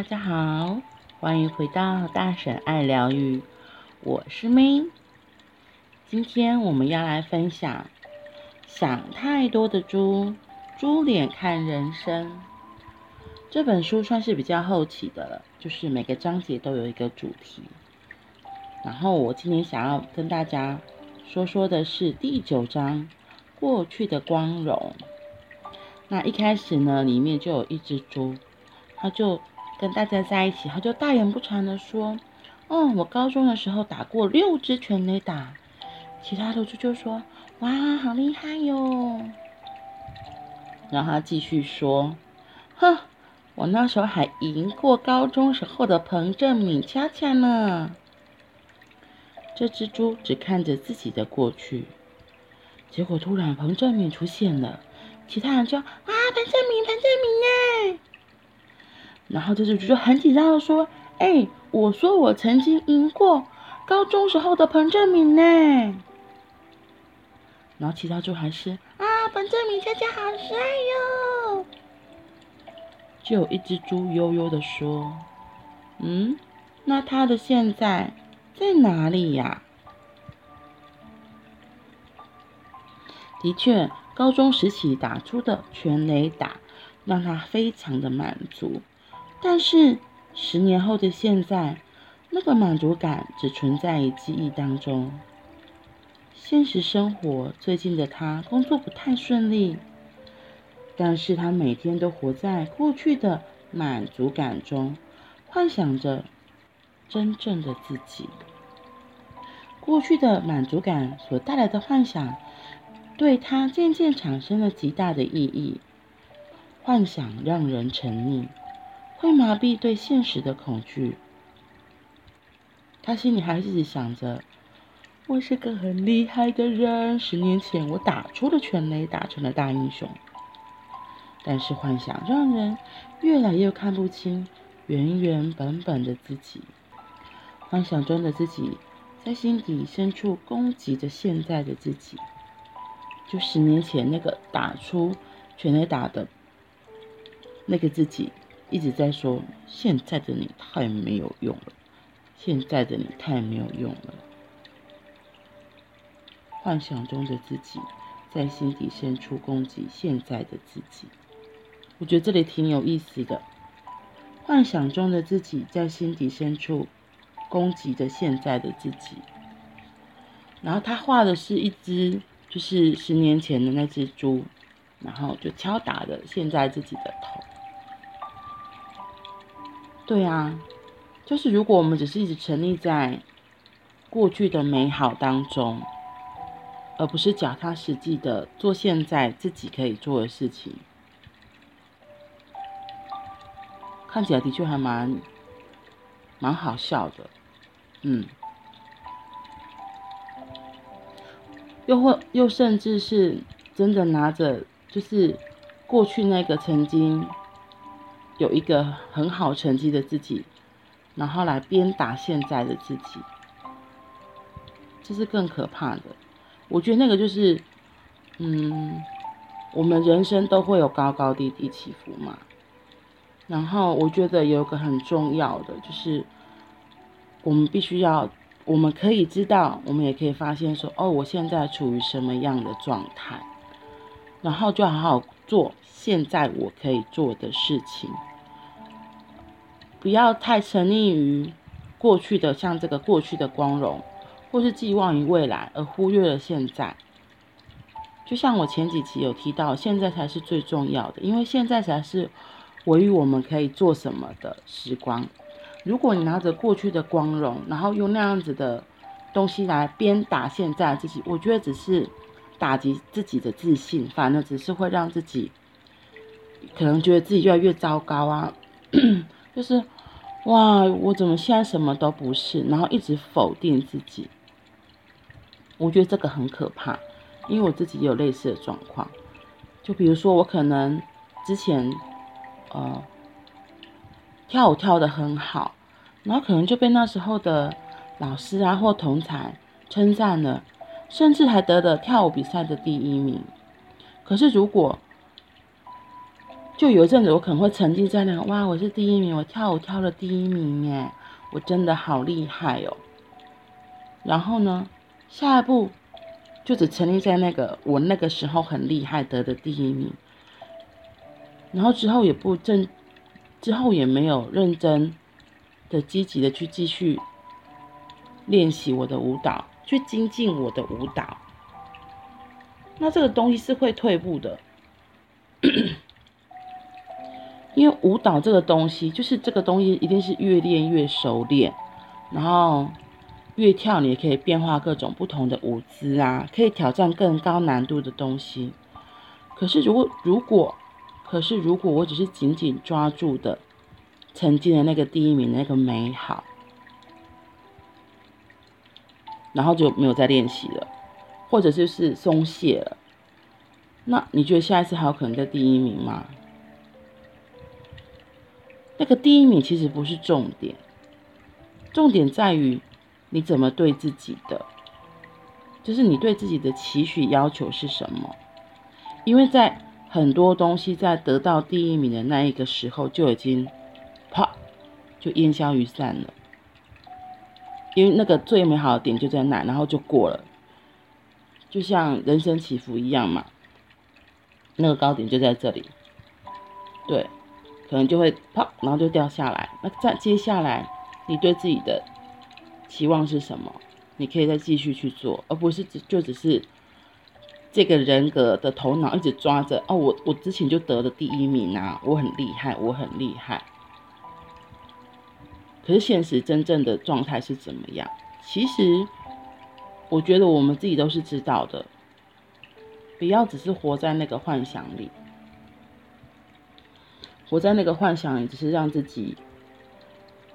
大家好，欢迎回到大婶爱疗愈，我是咪。今天我们要来分享《想太多的猪，猪脸看人生》这本书，算是比较后期的了，就是每个章节都有一个主题。然后我今天想要跟大家说说的是第九章《过去的光荣》。那一开始呢，里面就有一只猪，它就跟大家在一起，他就大言不惭的说：“哦，我高中的时候打过六只全垒打。”其他的猪就说：“哇，好厉害哟！”然后他继续说：“哼，我那时候还赢过高中时候的彭正敏恰恰呢。”这只猪只看着自己的过去，结果突然彭正敏出现了。其他人就啊，彭正敏，彭正敏耶！然后这只猪就很紧张的说：“哎，我说我曾经赢过高中时候的彭政闵呢。”然后其他猪还是啊，彭政闵恰恰好帅哟！就有一只猪悠悠的说：“嗯，那他的现在在哪里呀？”的确。高中时期打出的全垒打让他非常的满足，但是十年后的现在，那个满足感只存在于记忆当中。现实生活最近的他工作不太顺利，但是他每天都活在过去的满足感中，幻想着真正的自己。过去的满足感所带来的幻想。对他渐渐产生了极大的意义。幻想让人沉溺，会麻痹对现实的恐惧。他心里还一直想着：“我是个很厉害的人，十年前我打出了全垒打，成了大英雄。”但是幻想让人越来越看不清原原本本的自己。幻想中的自己，在心底深处攻击着现在的自己。就十年前那个打出全垒打的那个自己，一直在说：“现在的你太没有用了，现在的你太没有用了。”幻想中的自己在心底深处攻击现在的自己，我觉得这里挺有意思的。幻想中的自己在心底深处攻击着现在的自己，然后他画的是一只。就是十年前的那只猪，然后就敲打着现在自己的头。对啊，就是如果我们只是一直沉溺在过去的美好当中，而不是脚踏实地的做现在自己可以做的事情，看起来的确还蛮蛮好笑的，嗯。又或又甚至是真的拿着，就是过去那个曾经有一个很好成绩的自己，然后来鞭打现在的自己，这是更可怕的。我觉得那个就是，嗯，我们人生都会有高高低低起伏嘛。然后我觉得有个很重要的就是，我们必须要。我们可以知道，我们也可以发现说，哦，我现在处于什么样的状态，然后就好好做现在我可以做的事情，不要太沉溺于过去的，像这个过去的光荣，或是寄望于未来而忽略了现在。就像我前几期有提到，现在才是最重要的，因为现在才是唯一我们可以做什么的时光。如果你拿着过去的光荣，然后用那样子的东西来鞭打现在自己，我觉得只是打击自己的自信，反而只是会让自己可能觉得自己越来越糟糕啊。就是哇，我怎么现在什么都不是，然后一直否定自己。我觉得这个很可怕，因为我自己也有类似的状况。就比如说我可能之前呃。跳舞跳得很好，然后可能就被那时候的老师啊或同才称赞了，甚至还得了跳舞比赛的第一名。可是如果就有一阵子我可能会沉浸在那个哇，我是第一名，我跳舞跳了第一名耶，我真的好厉害哦。然后呢，下一步就只沉浸在那个我那个时候很厉害得的第一名，然后之后也不正，之后也没有认真的积极的去继续练习我的舞蹈，去精进我的舞蹈。那这个东西是会退步的，因为舞蹈这个东西，就是这个东西一定是越练越熟练，然后越跳你也可以变化各种不同的舞姿啊，可以挑战更高难度的东西。可是如果如果，可是如果我只是紧紧抓住的曾经的那个第一名那个美好，然后就没有再练习了。或者就是松懈了，那你觉得下一次还有可能在第一名吗？那个第一名其实不是重点，重点在于你怎么对自己的，就是你对自己的期许要求是什么？因为在很多东西在得到第一名的那一个时候就已经啪就烟消云散了，因为那个最美好的点就在那，然后就过了。就像人生起伏一样嘛，那个高点就在这里，对，可能就会啪，然后就掉下来。那再接下来，你对自己的期望是什么？你可以再继续去做，而不是只就只是这个人格的头脑一直抓着哦，我我之前就得了第一名啊，我很厉害，我很厉害。可是现实真正的状态是怎么样？其实。我觉得我们自己都是知道的，不要只是活在那个幻想里，活在那个幻想里只是让自己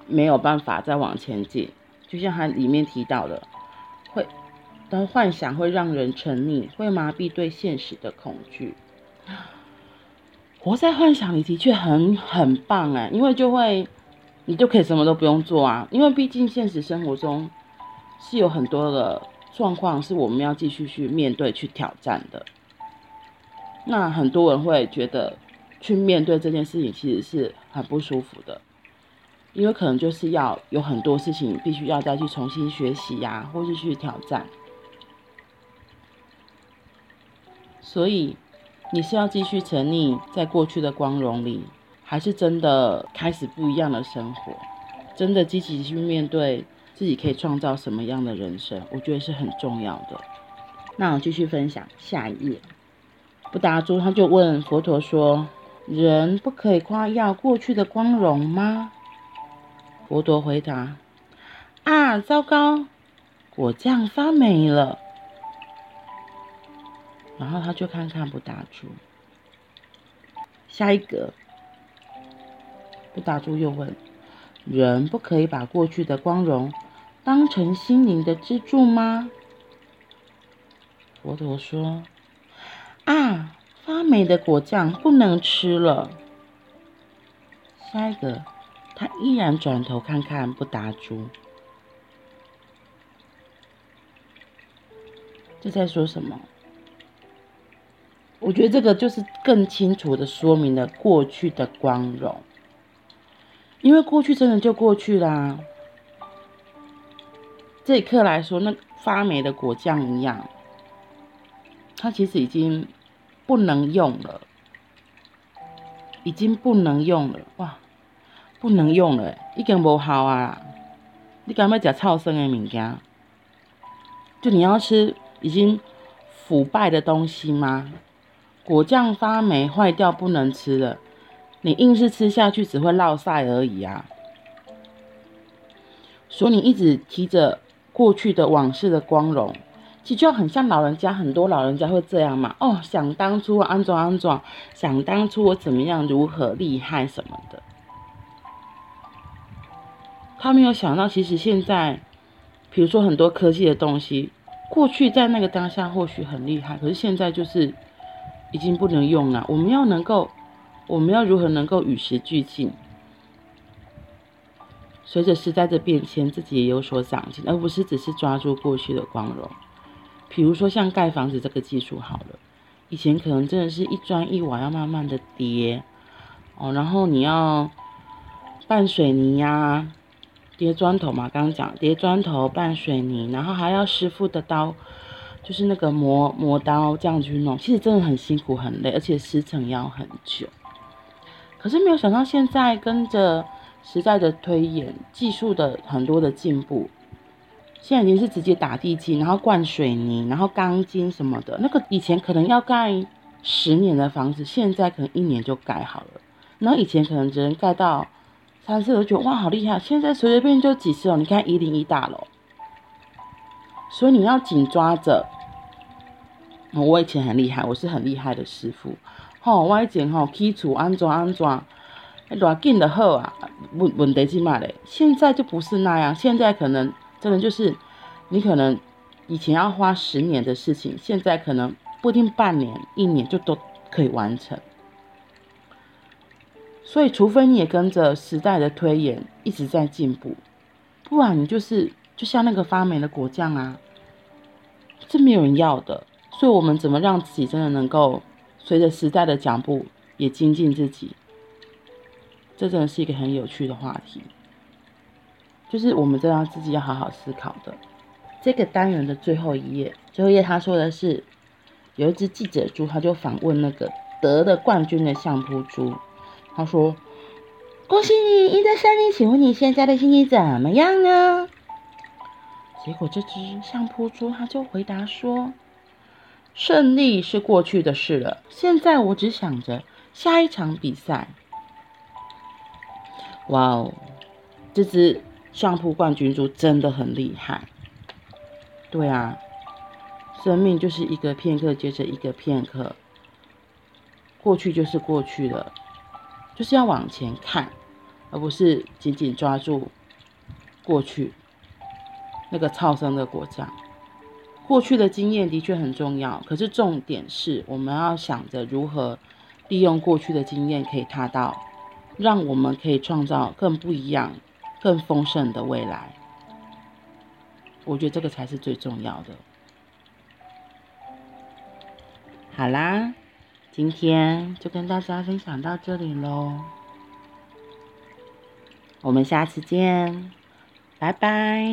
没有办法再往前进。就像它里面提到的，会，当幻想会让人沉溺，会麻痹对现实的恐惧。活在幻想里的确很很棒哎，因为就会你就可以什么都不用做啊，因为毕竟现实生活中是有很多的。状况是我们要继续去面对、去挑战的。那很多人会觉得，去面对这件事情其实是很不舒服的，因为可能就是要有很多事情必须要再去重新学习呀，或是去挑战。所以，你是要继续沉溺在过去的光荣里，还是真的开始不一样的生活？真的积极去面对？自己可以创造什么样的人生，我觉得是很重要的。那我继续分享下一页。布达珠他就问佛陀说：“人不可以夸耀过去的光荣吗？”佛陀回答：“啊，糟糕，果酱发霉了。”然后他就看看布达珠。下一个，布达珠又问：“人不可以把过去的光荣？”当成心灵的支柱吗？佛陀说：“霉的果酱不能吃了。”下一个，他依然转头看看布达珠，这在说什么？我觉得这个就是更清楚的说明了过去的光荣，因为过去真的就过去啦。这一刻来说，那发霉的果酱一样，它其实已经不能用了，已经不能用了，哇，不能用了，已经无效啊！你敢要吃臭生的物件？就你要吃已经腐败的东西吗？果酱发霉坏掉不能吃了，你硬是吃下去只会落晒而已啊！所以你一直提着。过去的往事的光荣，其实就很像老人家，很多老人家会这样嘛。哦，想当初安装安装，想当初我怎么样，如何厉害什么的。他没有想到，其实现在，比如说很多科技的东西，过去在那个当下或许很厉害，可是现在就是已经不能用了。我们要能够，我们要如何能够与时俱进？随着时代的变迁，自己也有所长进，而不是只是抓住过去的光荣。比如说像盖房子这个技术好了，以前可能真的是一砖一瓦要慢慢的叠，哦，然后你要拌水泥呀、啊，叠砖头嘛，刚刚讲叠砖头拌水泥，然后还要师傅的刀，就是那个磨磨刀这样去弄，其实真的很辛苦很累，而且时程要很久。可是没有想到现在跟着时代的推演，技术的很多的进步，现在已经是直接打地基，然后灌水泥，然后钢筋什么的，那个以前可能要盖十年的房子，现在可能一年就盖好了。然后以前可能只能盖到三四楼，觉得哇好厉害。现在随随便就几十楼，你看一零一大楼。所以你要紧抓着。我以前很厉害，我是很厉害的师傅。吼，我以前吼基础安装安装，偌紧的好啊，问问题是嘛嘞？现在就不是那样，现在可能真的就是你可能以前要花十年的事情，现在可能不一定半年、一年就都可以完成。所以，除非你也跟着时代的推演一直在进步，不然你就是就像那个发霉的果酱啊，是没有人要的。所以，我们怎么让自己真的能够随着时代的脚步也精进自己？这真的是一个很有趣的话题，就是我们真的要自己要好好思考的。这个单元的最后一页，最后一页他说的是，有一只记者猪，他就访问那个得了冠军的相扑猪。他说：“恭喜你赢得胜利，请问你现在的心情怎么样呢？”结果这只相扑猪他就回答说：“胜利是过去的事了，现在我只想着下一场比赛。”哇哦，这只相扑冠军猪真的很厉害。对啊，生命就是一个片刻接着一个片刻，过去就是过去了。就是要往前看，而不是紧紧抓住过去那个超生的果酱。过去的经验的确很重要，可是重点是我们要想着如何利用过去的经验，可以踏到让我们可以创造更不一样、更丰盛的未来。我觉得这个才是最重要的。好啦。今天就跟大家分享到这里喽，我们下次见，拜拜。